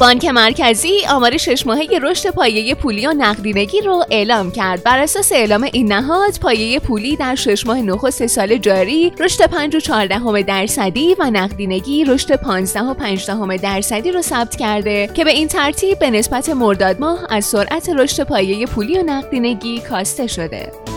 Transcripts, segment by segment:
بانک مرکزی آمار شش ماهه رشد پایه پولی و نقدینگی رو اعلام کرد. بر اساس اعلام این نهاد، پایه پولی در شش ماه نخست سال جاری رشد 5 و 14 درصدی و نقدینگی رشد 15 و 15 درصدی رو ثبت کرده که به این ترتیب به نسبت مرداد ماه از سرعت رشد پایه پولی و نقدینگی کاسته شده.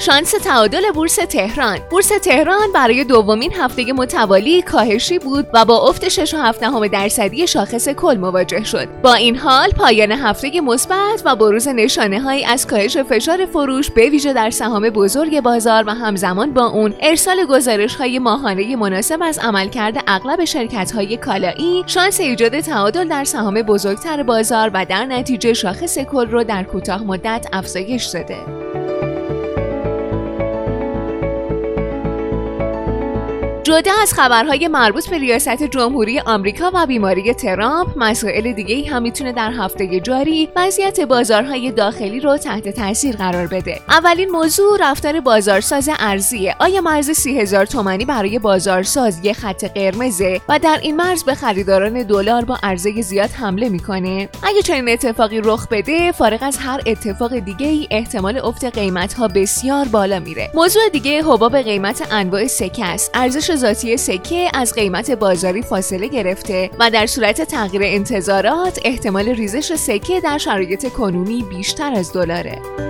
شانس تعادل بورس تهران. بورس تهران برای دومین هفته متوالی کاهشی بود و با افت 6 و درصدی شاخص کل مواجه شد. با این حال پایان هفته مثبت و بروز نشانه های از کاهش فشار فروش به ویژه در سهام بزرگ بازار و همزمان با اون ارسال گزارش های ماهانه مناسب از عملکرد اغلب شرکت های کالایی شانس ایجاد تعادل در سهام بزرگتر بازار و در نتیجه شاخص کل رو در کوتاه مدت افزایش داده. جدا از خبرهای مربوط به ریاست جمهوری آمریکا و بیماری ترامپ مسائل دیگه هم می‌تونه در هفته جاری وضعیت بازارهای داخلی رو تحت تاثیر قرار بده. اولین موضوع رفتار بازارساز ارزیه. آیا مرز سی هزار تومانی برای بازارساز یه خط قرمزه و در این مرز به خریداران دلار با عرضه زیاد حمله می‌کنه؟ اگه چنین اتفاقی رخ بده فارغ از هر اتفاق دیگه ای احتمال افت قیمت ها بسیار بالا میره. موضوع دیگه حباب قیمت انواع سکه است. ارزش ذاتی سکه از قیمت بازاری فاصله گرفته و در صورت تغییر انتظارات احتمال ریزش سکه در شرایط کنونی بیشتر از دلاره.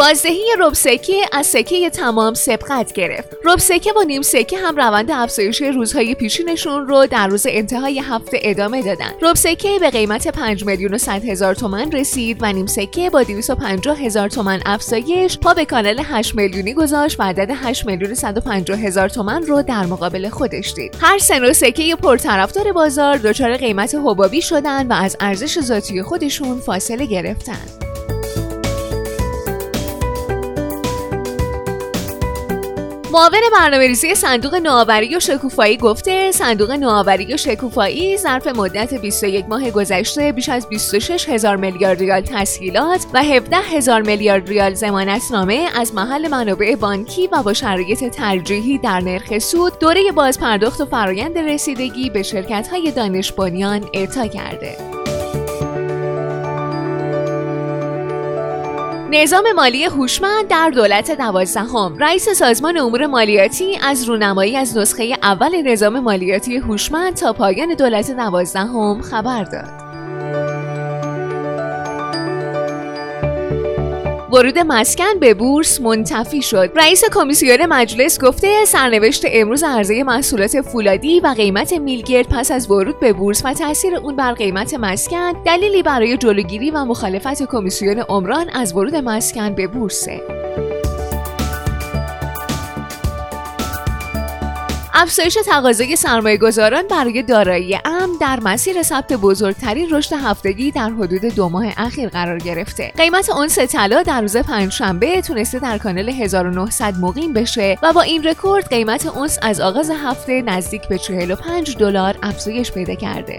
بازدهی رب سکه از سکه تمام سبقت گرفت. رب سکه و نیم سکه هم روند افزایش روزهای پیشینشون رو در روز انتهای هفته ادامه دادن. رب سکه به قیمت 5 میلیون و 100 هزار تومان رسید و نیم سکه با 250 هزار تومان افزایش پا به کانال 8 میلیونی گذاشت و عدد 8 میلیون 150 هزار تومان رو در مقابل خودش دید. هر سه نوع سکه پرطرفدار بازار دچار قیمت حبابی شدن و از ارزش ذاتی خودشون فاصله گرفتن. معاون برنامه ریزی صندوق نوآوری و شکوفایی گفته صندوق نوآوری و شکوفایی ظرف مدت 21 ماه گذشته بیش از 26 هزار میلیارد ریال تسهیلات و 17 هزار میلیارد ریال نامه از محل منابع بانکی و با شرایط ترجیحی در نرخ سود دوره بازپرداخت و فرایند رسیدگی به شرکت های دانش بنیان کرده. نظام مالی هوشمند در دولت دوازدهم. رئیس سازمان امور مالیاتی از رونمایی از نسخه اول نظام مالیاتی هوشمند تا پایان دولت دوازدهم خبر داد. ورود مسکن به بورس منتفی شد. رئیس کمیسیون مجلس گفته سرنوشت امروز عرضه محصولات فولادی و قیمت میلگرد پس از ورود به بورس و تاثیر اون بر قیمت مسکن دلیلی برای جلوگیری و مخالفت کمیسیون عمران از ورود مسکن به بورسه. افزایش تقاضای سرمایه گذاران برای دارایی ام در مسیر ثبت بزرگترین رشد هفتگی در حدود دو ماه اخیر قرار گرفته. قیمت اونس طلا در روز پنجشنبه تونسته در کانال 1900 مقیم بشه و با این رکورد قیمت اونس از آغاز هفته نزدیک به 45 دلار افزایش پیدا کرده.